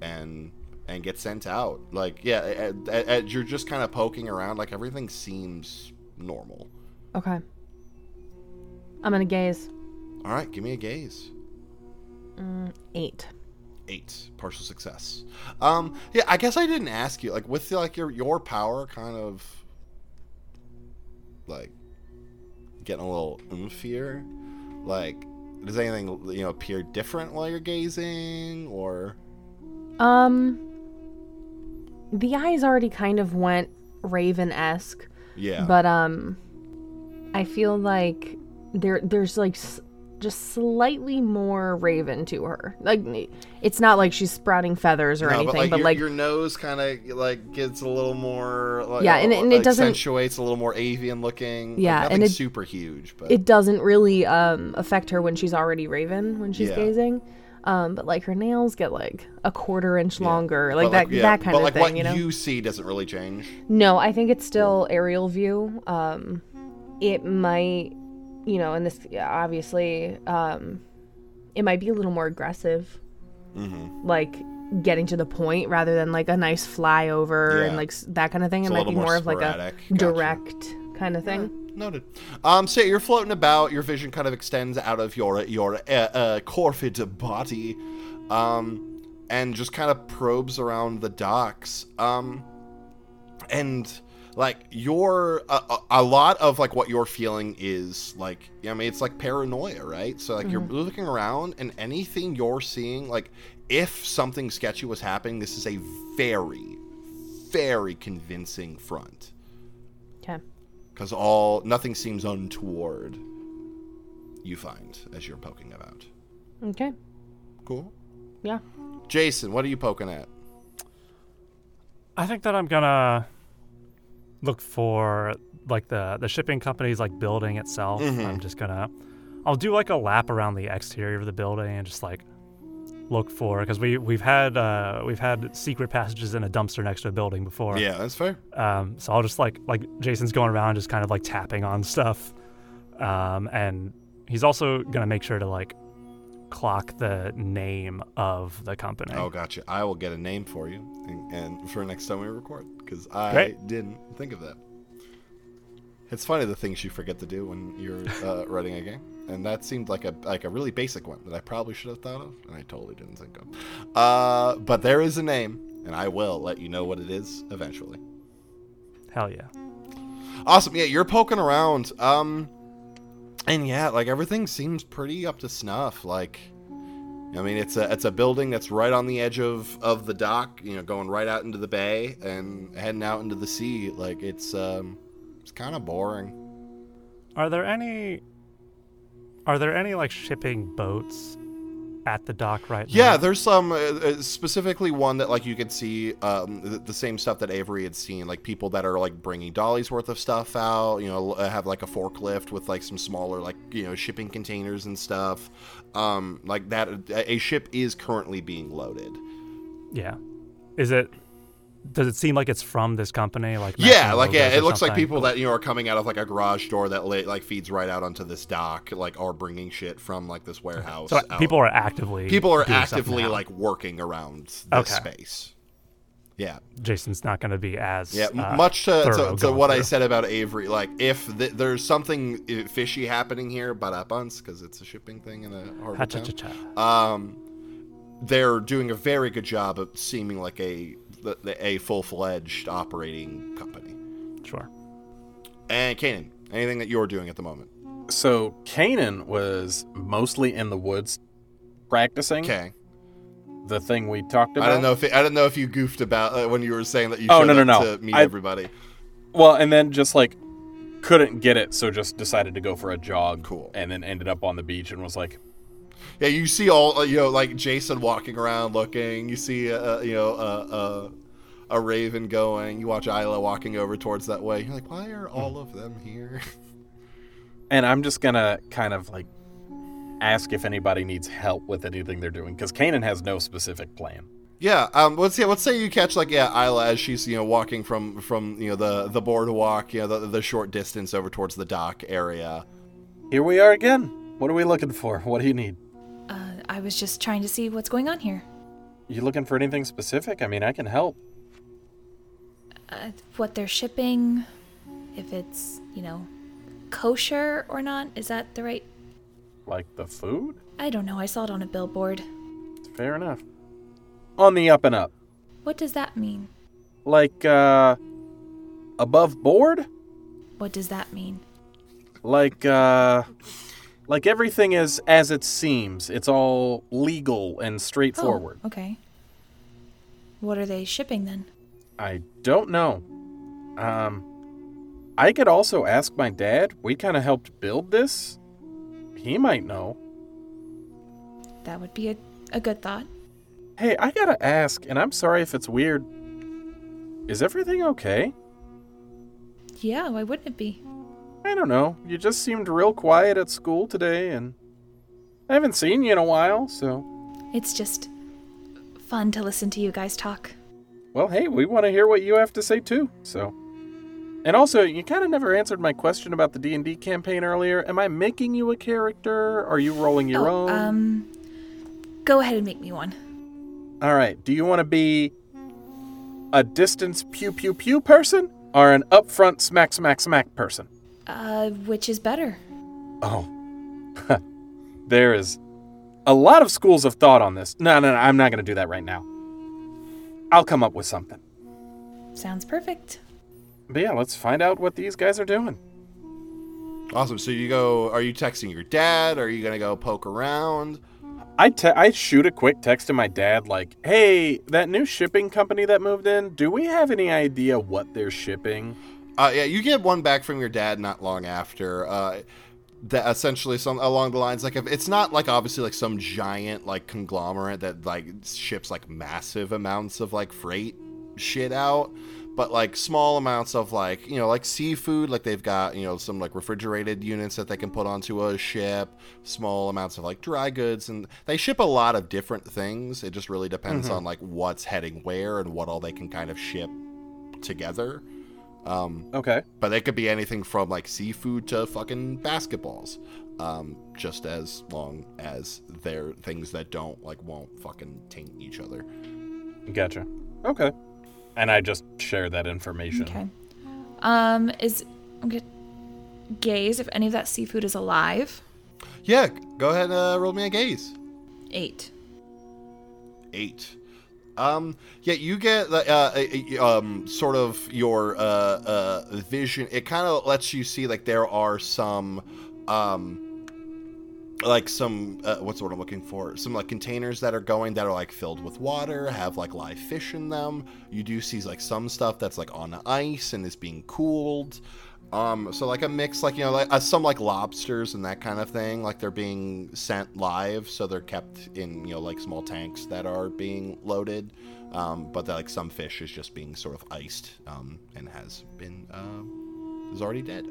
A: and and get sent out like yeah a- a- a- you're just kind of poking around like everything seems normal
B: okay. I'm gonna gaze.
A: all right give me a gaze
B: Eight.
A: eight partial success um yeah i guess i didn't ask you like with like your your power kind of like getting a little oomph here like does anything you know appear different while you're gazing or
B: Um, the eyes already kind of went Raven esque.
A: yeah
B: but um i feel like there there's like s- just slightly more raven to her like it's not like she's sprouting feathers or
A: No,
B: anything
A: but like,
B: but
A: your,
B: like
A: your nose kind of like gets a little more like,
B: Yeah, and it- and it doesn't-
A: accentuates a little more avian looking
B: Yeah,
A: like,
B: and
A: nothing
B: it-
A: super huge but
B: it doesn't really um affect her when she's already raven when she's
A: Yeah.
B: gazing um but like her nails get like a quarter inch
A: Yeah.
B: longer like
A: But,
B: that
A: yeah,
B: that kind
A: but
B: of
A: like
B: thing
A: what
B: you know
A: you see doesn't really change
B: No, I think it's still aerial view. Um, it might, you know, and this obviously, um, it might be a little more aggressive,
A: mm-hmm.
B: like getting to the point rather than like a nice flyover
A: Yeah.
B: and like that kind of thing.
A: It's
B: it might be
A: more
B: more of like a.
A: Gotcha.
B: direct kind of thing.
A: Noted. Um, so you're floating about. Your vision kind of extends out of your your uh, uh, corvid body, um, and just kind of probes around the docks. Um, and like your a, a, lot of like what you're feeling is like I mean it's like paranoia, right? So like you're looking around and anything you're seeing, like if something sketchy was happening, this is a very, very convincing front
B: Okay.
A: Because all nothing seems untoward. You find as you're poking about.
B: Okay.
A: Cool.
B: Yeah.
A: Jason, what are you poking at?
C: I think that I'm gonna look for like the the shipping company's like building itself.
A: Mhm.
C: I'm just gonna I'll do like a lap around the exterior of the building and just like look for because we we've had uh, we've had secret passages in a dumpster next to a building before.
A: Yeah, that's fair.
C: Um, so I'll just like like Jason's going around just kind of like tapping on stuff Um, and he's also gonna make sure to like clock the name of the company.
A: Oh, gotcha. I will get a name for you, and, and for next time we record, because I
C: Great.
A: didn't think of that. It's funny the things you forget to do when you're uh, writing a game, and that seemed like a like a really basic one that I probably should have thought of, and I totally didn't think of. Uh, but there is a name, and I will let you know what it is eventually.
C: Hell yeah.
A: Awesome. Yeah, you're poking around. Um, and yeah, like everything seems pretty up to snuff. Like, I mean, it's a it's a building that's right on the edge of of the dock. You know, going right out into the bay and heading out into the sea. Like, it's um, it's kind of boring.
C: Are there any are there any like shipping boats at the dock right now?
A: Yeah, there's some uh, uh, specifically one that like you could see um, the, the same stuff that Avery had seen, like people that are like bringing dollies worth of stuff out. You know, have like a forklift with like some smaller like you know shipping containers and stuff. Um, like that, a ship is currently being loaded.
C: Yeah. Is it does it seem like it's from this company like
A: Yeah, like yeah, it looks like people that you know are coming out of like a garage door that li- like feeds right out onto this dock, like are bringing shit from like this warehouse.
C: So
A: out.
C: people are actively
A: people are actively like working around this
C: Okay.
A: space. Yeah,
C: Jason's not going to be as
A: Yeah,
C: uh,
A: much to, to, to what I said about Avery. Like, if th- there's something fishy happening here, but at once because it's a shipping thing in a harbor town, um, they're doing a very good job of seeming like a a full fledged operating company.
C: Sure.
A: And Kanan, anything that you're doing at the moment?
F: So Kanan was mostly in the woods practicing
A: Okay,
F: the thing we talked about.
A: I don't know if it, I don't know if you goofed about uh, when you were saying that you
F: Oh,
A: showed
F: no, no,
A: up
F: no.
A: to meet
F: I-
A: everybody.
F: Well, and then just like couldn't get it, so just decided to go for a jog.
A: Cool.
F: And then ended up on the beach and was like,
A: Yeah, you see all uh, you know, like Jason walking around looking. You see, uh, you know, uh, uh, a raven going. You watch Isla walking over towards that way. You're like, why are all of them here?
F: and I'm just gonna kind of like ask if anybody needs help with anything they're doing because Kanan has no specific plan.
A: yeah. Um. Let's see. Let's say you catch like yeah, Isla as she's you know walking from from you know the the boardwalk, you know the the short distance over towards the dock area.
F: Here we are again. What are we looking for? What do you need?
D: I was just trying to see what's going on here.
F: You looking for anything specific? I mean, I can help.
D: Uh, what they're shipping, if it's, you know, kosher or not. Is that the right?
F: Like the food?
D: I don't know. I saw it on a billboard.
F: Fair enough. On the up and up.
D: What does that mean?
F: Like, uh, above board?
D: What does that mean?
F: Like, uh, like everything is as it seems. It's all legal and straightforward.
D: Oh, okay. What are they shipping then?
F: I don't know. Um, I could also ask my dad. We kind of helped build this. He might know.
D: That would be a, a good thought.
F: Hey, I gotta ask, and I'm sorry if it's weird. Is everything okay?
D: Yeah, why wouldn't it be?
F: I don't know. You just seemed real quiet at school today, and I haven't seen you in a while, so.
D: It's just fun to listen to you guys talk.
F: Well, hey, we want to hear what you have to say too. So, and also, you kind of never answered my question about the D and D campaign earlier. Am I making you a character? Are you rolling your
D: oh,
F: own?
D: um, go ahead and make me one.
F: All right. Do you want to be a distance pew pew pew person or an upfront smack smack smack person?
D: Uh, which is better?
F: Oh, there is a lot of schools of thought on this. No, no, no. I'm not going to do that right now. I'll come up with something.
D: Sounds perfect.
F: But yeah, let's find out what these guys are doing.
A: Awesome. So you go. Are you texting your dad? Are you gonna go poke around?
F: I te- I shoot a quick text to my dad like, "Hey, that new shipping company that moved in, do we have any idea what they're shipping?"
A: Uh, yeah, you get one back from your dad not long after. Uh, that essentially some along the lines like if it's not like obviously like some giant like conglomerate that like ships like massive amounts of like freight shit out but like small amounts of like you know like seafood like they've got you know some like refrigerated units that they can put onto a ship small amounts of like dry goods and they ship a lot of different things it just really depends on like what's heading where and what all they can kind of ship together Um,
F: Okay.
A: but they could be anything from like seafood to fucking basketballs. Um, just as long as they're things that don't like won't fucking taint each other.
F: Gotcha. Okay. And I just share that information.
D: Okay. Um, is I'm gonna gaze if any of that seafood is alive.
A: Yeah, go ahead and uh, roll me a gaze.
D: Eight.
A: Eight. Um, yeah, you get uh, uh, um, sort of your uh, uh, vision. It kind of lets you see like there are some, um, like some uh, what's the word I'm looking for? Some like containers that are going that are like filled with water, have like live fish in them. You do see like some stuff that's like on ice and is being cooled. Um, so like a mix, like you know, like uh, some like lobsters and that kind of thing, like they're being sent live, so they're kept in you know like small tanks that are being loaded. Um, but like some fish is just being sort of iced um, and has been uh, is already dead.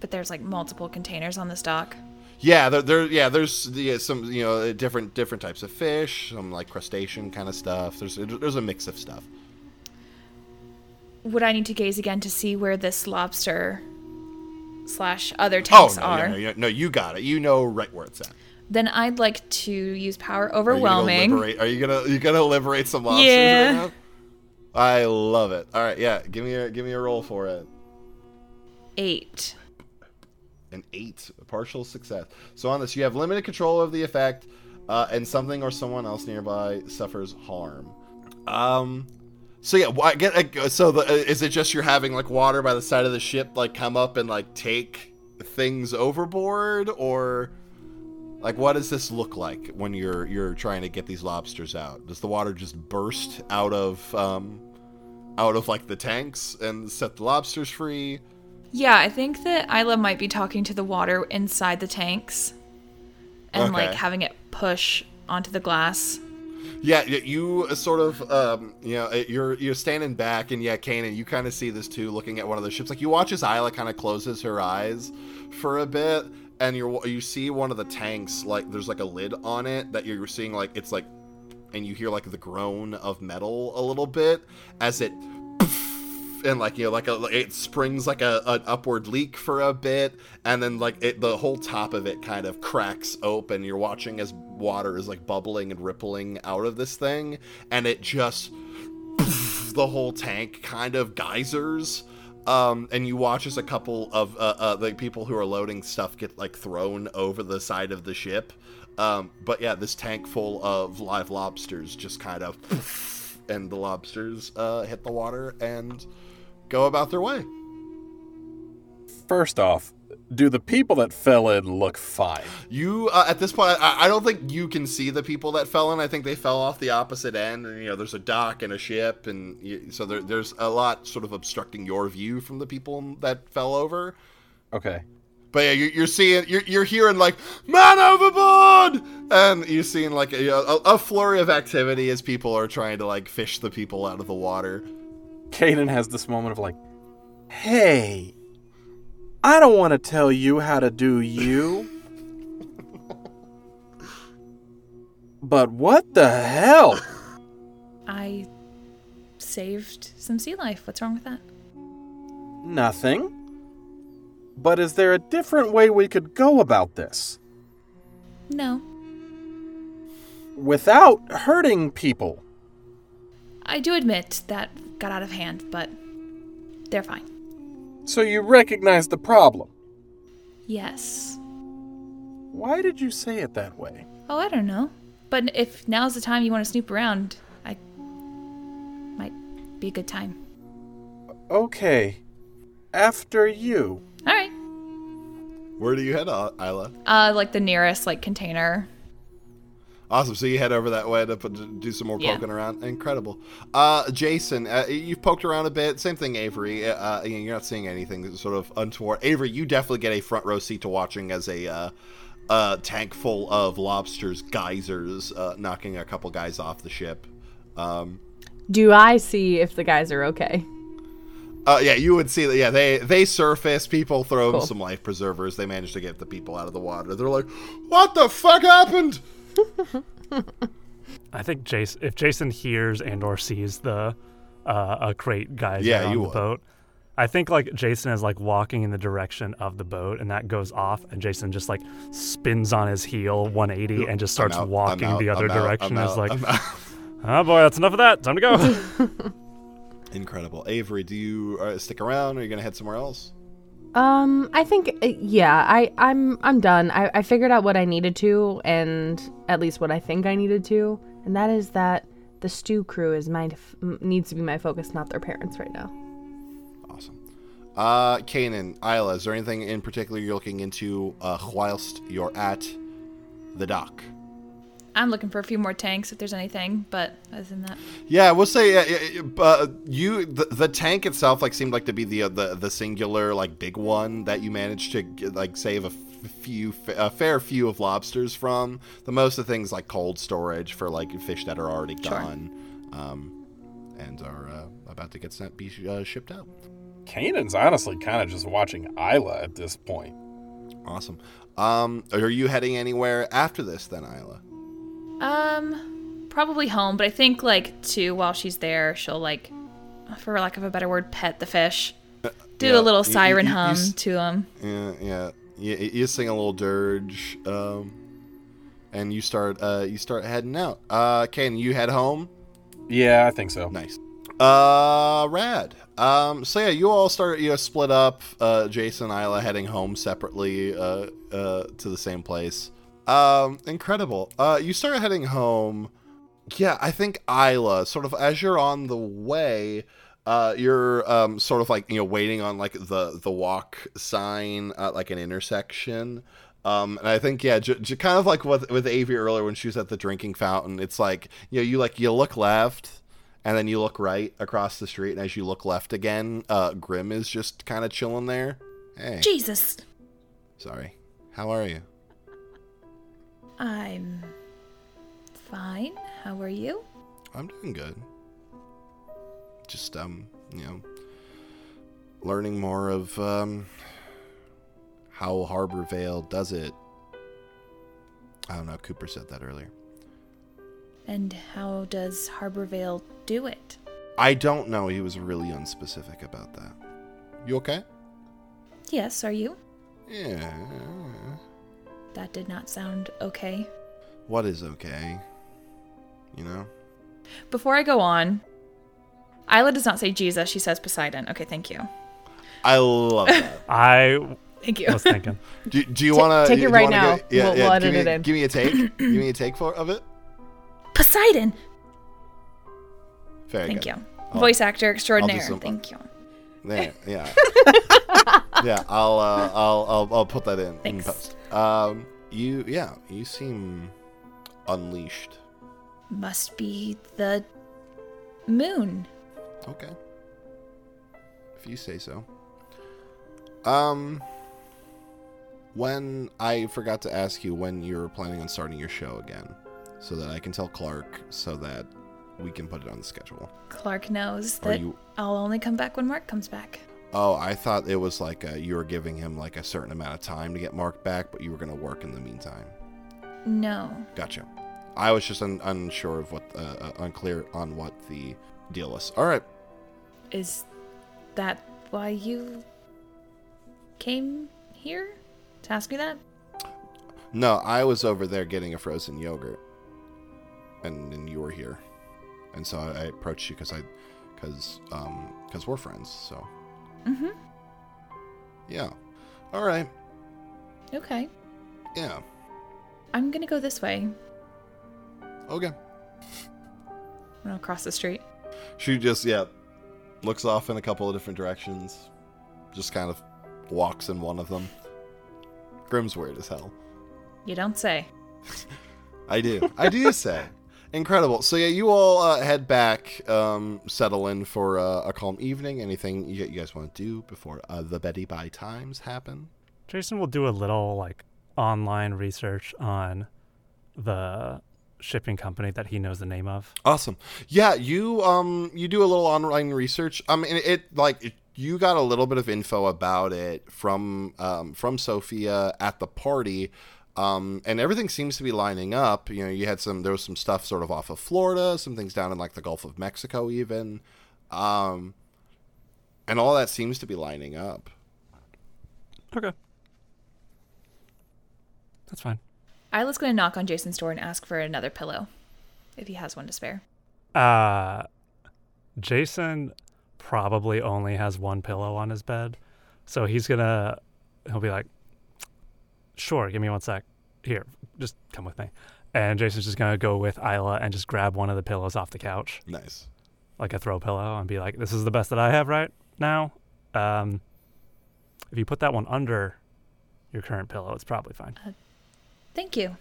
D: But there's like multiple containers on this dock.
A: Yeah, there, there yeah, there's yeah, some you know different different types of fish, some like crustacean kind of stuff. There's there's a mix of stuff.
D: Would I need to gaze again to see where this lobster slash other tanks
A: oh no,
D: are?
A: no, no, no, you got it. You know right where it's at.
D: Then I'd like to use power
A: Are you gonna
D: overwhelming.
A: liberate- Are you gonna you gonna liberate some lobsters
D: Yeah.
A: right now? I love it. All right, yeah, give me a give me a roll for it.
D: Eight.
A: An eight, a partial success. So on this, you have limited control of the effect, uh, and something or someone else nearby suffers harm. Um. So yeah, why get so the, uh, is it just you're having like water by the side of the ship like come up and like take things overboard or like what does this look like when you're you're trying to get these lobsters out? Does the water just burst out of um out of like the tanks and set the lobsters free?
D: Yeah, I think that Isla might be talking to the water inside the tanks and like having it push onto the glass.
A: Yeah, you uh, sort of, um, you know, uh, you're you're standing back, and yeah, Kanan, you kind of see this too, looking at one of the ships. Like you watch as Isla kind of closes her eyes for a bit, and you are you see one of the tanks, like there's like a lid on it that you're seeing, like it's like, and you hear like the groan of metal a little bit as it. And like you know, like a, it springs like a an upward leak for a bit, and then like it, the whole top of it kind of cracks open. You're watching as water is like bubbling and rippling out of this thing, and it just the whole tank kind of geysers. Um, and you watch as a couple of uh, uh, the people who are loading stuff get like thrown over the side of the ship. Um, but yeah, this tank full of live lobsters just kind of, and the lobsters uh, hit the water and go about their way.
F: First off, do the people that fell in look fine?
A: You uh, at this point, I, I don't think you can see the people that fell in. I think they fell off the opposite end, and you know, there's a dock and a ship, and you, so there, there's a lot sort of obstructing your view from the people that fell over.
F: Okay.
A: But yeah, you're, you're seeing, you're, you're hearing like "man overboard," and you're seeing like a, a, a flurry of activity as people are trying to like fish the people out of the water.
F: Kanan has this moment of like, hey, I don't want to tell you how to do you. but what the hell?
D: I saved some sea life. What's wrong with that?
F: Nothing. But is there a different way we could go about this?
D: No.
F: Without hurting people?
D: I do admit that got out of hand, but they're fine.
F: So you recognize the problem.
D: Yes.
F: Why did you say it that way?
D: Oh, I don't know. But if now's the time you want to snoop around, I might be a good time.
F: Okay. After you.
D: All right.
A: Where do you head, Isla?
D: Uh, like the nearest like container.
A: Awesome. So you head over that way to, put, to do some more
D: Yeah.
A: poking around. Incredible. Uh, Jason, uh, you've poked around a bit. Same thing, Avery. Uh, you know, you're not seeing anything sort of untoward. Avery, you definitely get a front row seat to watching as a uh, uh, tank full of lobsters, geysers, uh, knocking a couple guys off the ship. Um,
B: Do I see if the guys are okay?
A: uh, yeah, you would see that. Yeah, they they surface. People throw them some life preservers. They manage to get the people out of the water. They're like, "What the fuck happened?"
C: I think Jason, if Jason hears and or sees the uh, a crate geyser
A: Yeah,
C: on
A: you
C: the
A: would.
C: boat. I think like Jason is like walking in the direction of the boat, and that goes off, and Jason just like spins on his heel 180 and just starts
A: out,
C: walking
A: out,
C: the other
A: out,
C: direction. Is like, oh boy, that's enough of that. Time to go.
A: incredible. Avery, do you uh, stick around? Or are you gonna head somewhere else?
B: Um, I think uh, yeah, I I'm I'm done. I I figured out what I needed to, and at least what I think I needed to, and that is that the stew crew is my needs to be my focus, not their parents right now.
A: Awesome. Uh, Kanan, Isla, is there anything in particular you're looking into uh, whilst you're at the dock?
D: I'm looking for a few more tanks if there's anything, but other than that,
A: Yeah, we'll say uh, uh, you the, the tank itself like seemed like to be the uh, the the singular like big one that you managed to like save a few a fair few of lobsters from. The most of things like cold storage for like fish that are already
D: Sure.
A: gone, um, and are uh, about to get sent be uh, shipped out.
F: Kanan's honestly kind of just watching Isla at this point.
A: Awesome. Um, are you heading anywhere after this then, Isla?
D: Um, probably home. But I think like too, while she's there, she'll like, for lack of a better word, pet the fish. Do
A: yeah,
D: a little
A: you- you-
D: siren
A: you- you
D: hum
A: s-
D: to him.
A: Yeah, yeah. You, you sing a little dirge, um, and you start uh, you start heading out. Uh, Kane, you head home.
F: Yeah, I think so.
A: Nice. Uh, rad. Um, so yeah, you all start you know split up. Uh, Jason and Isla heading home separately. Uh, uh, to the same place. Um, incredible. Uh, you start heading home. Yeah, I think Isla, sort of as you're on the way, uh, you're um, sort of like you know waiting on like the the walk sign at like an intersection. Um, and I think yeah, j- j- kind of like with with Avi earlier when she was at the drinking fountain. It's like you know you like you look left, and then you look right across the street, and as you look left again, uh, Grim is just kind of chilling there. Hey,
D: Jesus,
A: sorry. How are you?
D: I'm fine. How are you?
A: I'm doing good. Just um, you know, learning more of um how Harbor Vale does it. I don't know. Cooper said that earlier.
D: And how does Harbor Vale do it?
A: I don't know. He was really unspecific about that. You okay?
D: Yes, are you?
A: Yeah.
D: That did not sound okay.
A: What is okay? You know?
D: Before I go on, Isla does not say Jesus, she says Poseidon. Okay, thank you.
A: I love that.
C: I
D: Thank you.
C: I was thinking.
A: do, do you want to
B: take it right now.
A: yeah,
B: We'll-
A: yeah,
B: we'll
A: give
B: edit
A: me,
B: it in.
A: Give me a take. give me a take for of it.
D: Poseidon!
A: Very
D: Thank
A: good.
D: you. Voice actor extraordinaire. Thank you.
A: There, yeah, yeah. I'll, uh, I'll, I'll, I'll put that in in post. Um, you, yeah, you seem unleashed.
D: Must be the moon.
A: Okay, if you say so. Um, when I forgot to ask you when you're planning on starting your show again, so that I can tell Clark, so that we can put it on the schedule.
D: Clark knows
A: Are
D: that
A: you?
D: I'll only come back when Mark comes back.
A: Oh, I thought it was like uh you were giving him like a certain amount of time to get Mark back, but you were gonna work in the meantime.
D: No.
A: Gotcha. I was just un- unsure of what, uh, uh, unclear on what the deal was. All right.
D: Is that why you came here to ask me that?
A: No, I was over there getting a frozen yogurt, and then you were here, and so I, I approached you because I, because um, because we're friends. So
D: Mm-hmm.
A: yeah. All right.
D: Okay.
A: Yeah.
D: I'm gonna go this way.
A: Okay.
D: I'm gonna cross the street.
A: She just yeah, looks off in a couple of different directions, just kind of walks in one of them. Grim's weird as hell.
D: You don't say.
A: I do. I do say. Incredible. So yeah, you all uh, head back, um, settle in for uh, a calm evening. Anything you, you guys want to do before uh, the Betty Bye times happen?
C: Jason will do a little like online research on the shipping company that he knows the name of.
A: Awesome. Yeah, you um you do a little online research. I mean, it like it, you got a little bit of info about it from um from Sophia at the party. Um, and everything seems to be lining up. You know, you had some there was some stuff sort of off of Florida, some things down in like the Gulf of Mexico, even. Um, and all that seems to be lining up.
C: Okay. That's fine.
D: Isla's going to knock on Jason's door and ask for another pillow, if he has one to spare.
C: Uh, Jason probably only has one pillow on his bed, so he's gonna he'll be like, "Sure, give me one sec. Here, just come with me." And Jason's just gonna go with Isla and just grab one of the pillows off the couch,
A: Nice.
C: like a throw pillow, and be like, "This is the best that I have right now. Um, if you put that one under your current pillow, it's probably fine.
D: Thank you.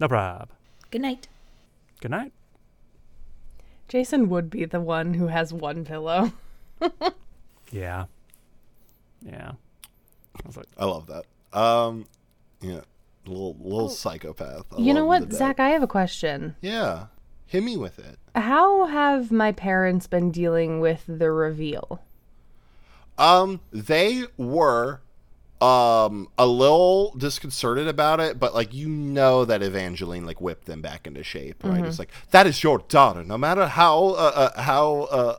C: No prob.
D: Good night.
C: Good night."
B: Jason would be the one who has one pillow.
C: Yeah. Yeah. I was like,
A: I love that. Um, yeah, little little psychopath. I
B: you know what, Zach? I have a question.
A: Yeah, hit me with it.
B: How have my parents been dealing with the reveal?
A: Um, they were um a little disconcerted about it, but like you know that Evangeline like whipped them back into shape, right? It's like that is your daughter, no matter how uh, uh, how uh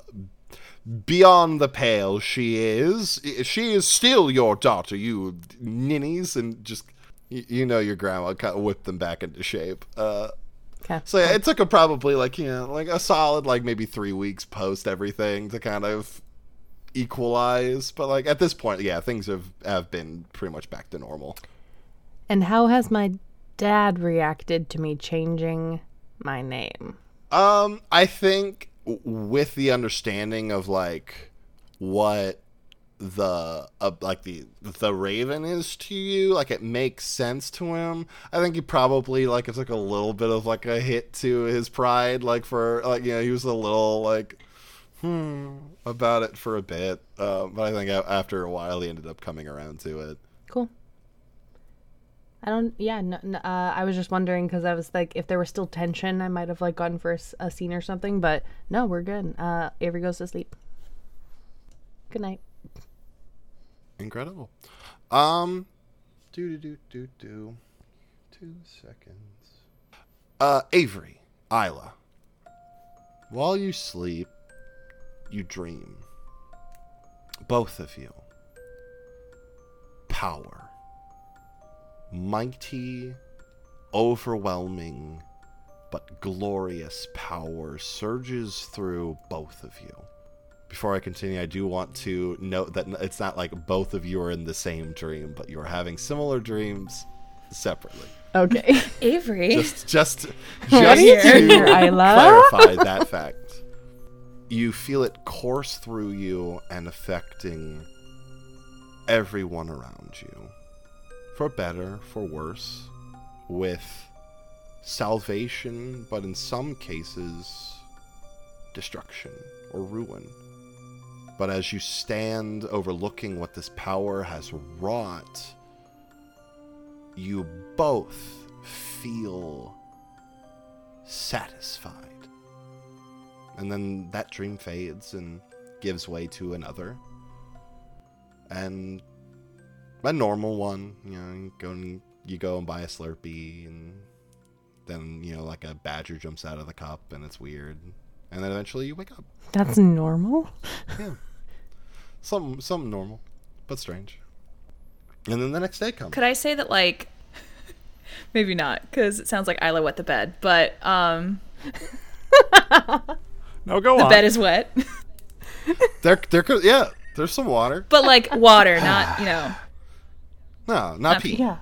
A: beyond the pale she is, she is still your daughter. You ninnies, and just you, you know your grandma kind of whipped them back into shape. Uh.
B: Okay.
A: So yeah, it took her probably like you know like a solid like maybe three weeks post everything to kind of equalize. But like at this point, yeah, things have have been pretty much back to normal.
B: And how has my dad reacted to me changing my name?
A: Um, I think with the understanding of like what the uh, like the the raven is to you like it makes sense to him i think he probably like it took a little bit of like a hit to his pride like for like you know he was a little like hmm about it for a bit uh, but i think after a while he ended up coming around to it
B: Cool. I don't. Yeah. No, no, uh, I was just wondering because I was like, if there was still tension, I might have like gone for a scene or something. But no, we're good. Uh, Avery goes to sleep. Good night.
A: Incredible. Um do do do do do two seconds. Uh avery isla. While you sleep you dream. Both of you. Power. Mighty overwhelming but glorious power surges through both of you before I continue, I do want to note that it's not like both of you are in the same dream, but you are having similar dreams separately.
B: Okay.
D: Avery.
A: Just, just, just
B: are
A: to
B: doing here,
A: clarify that fact. You feel it course through you and affecting everyone around you, for better, for worse, with salvation, but in some cases, destruction or ruin. But as you stand overlooking what this power has wrought, you both feel satisfied. And then that dream fades and gives way to another. And a normal one, you know, you go and you go and buy a Slurpee and then, you know, like a badger jumps out of the cup and it's weird. And then eventually you wake up.
B: That's normal.
A: Yeah. Something something normal, but strange. And then the next day comes.
D: Could I say that like maybe not because it sounds like Isla wet the bed, but um
C: No, go
D: the
C: on.
D: The bed is wet.
A: There there could yeah, there's some water.
D: but like water, not you know.
A: No, not
D: Not
A: pee.
B: Yeah.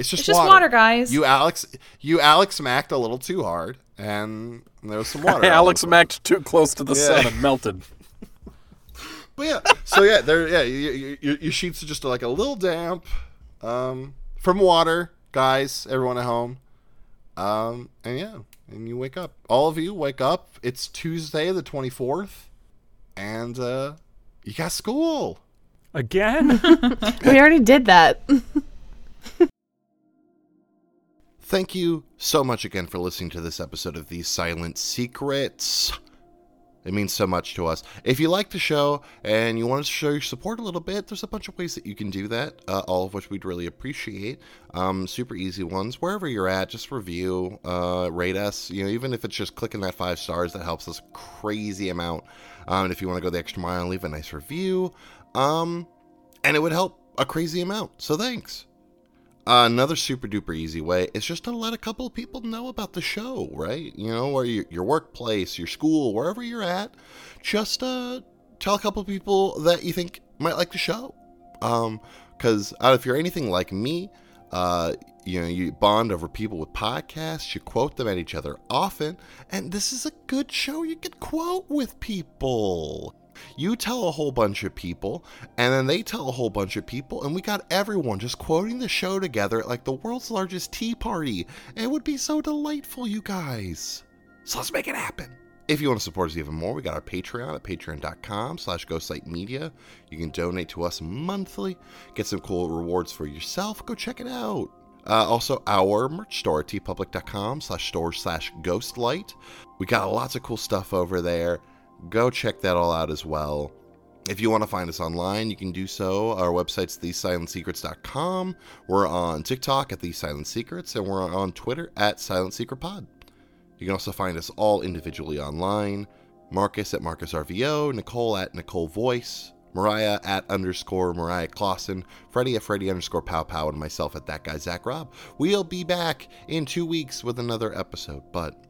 A: It's just
D: It's just
A: water.
D: water, guys.
A: You Alex you Alex macked a little too hard and there was some water.
F: Alex macked too close to the
A: Yeah.
F: sun and melted.
A: But yeah, so yeah, there yeah, you, you, your, your sheets are just like a little damp um from water, guys, everyone at home. Um and yeah, and you wake up. All of you wake up. It's Tuesday the 24th and uh you got school.
C: Again?
B: We already did that.
A: Thank you so much again for listening to this episode of These Silent Secrets. It means so much to us. If you like the show and you want to show your support a little bit, there's a bunch of ways that you can do that, uh, all of which we'd really appreciate. Um, super easy ones. Wherever you're at, just review, uh, rate us. You know, even if it's just clicking that five stars, that helps us crazy amount. Um, and if you want to go the extra mile leave a nice review, um, and it would help a crazy amount. So thanks. Another super duper easy way is just to let a couple of people know about the show, right? You know, or your, your workplace, your school, wherever you're at. Just uh, tell a couple of people that you think might like the show. Um, because uh, if you're anything like me, uh, you know, you bond over people with podcasts, you quote them at each other often, and this is a good show you can quote with people. You tell a whole bunch of people, and then they tell a whole bunch of people, and we got everyone just quoting the show together at like the world's largest tea party. It would be so delightful, you guys. So let's make it happen. If you want to support us even more, we got our Patreon at patreon.com slash ghostlightmedia. You can donate to us monthly, get some cool rewards for yourself. Go check it out. Uh, also, our merch store at teepublic.com slash store slash ghostlight. We got lots of cool stuff over there. Go check that all out as well. If you want to find us online, you can do so. Our website's thesilentsecrets.com. We're on TikTok at The Silent Secrets, and we're on Twitter at Silent Secret Pod. You can also find us all individually online. Marcus at MarcusRVO, Nicole at Nicole Voice, Mariah at underscore Mariah Clawson, Freddie at Freddie underscore Pow Pow, and myself at that guy Zach Robb. We'll be back in two weeks with another episode, but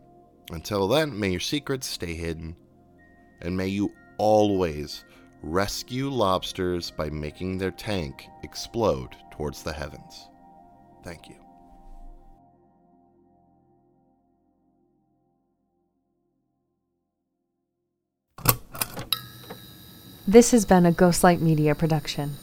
A: until then, may your secrets stay hidden, and may you always rescue lobsters by making their tank explode towards the heavens. Thank you.
B: This has been a Ghostlight Media production.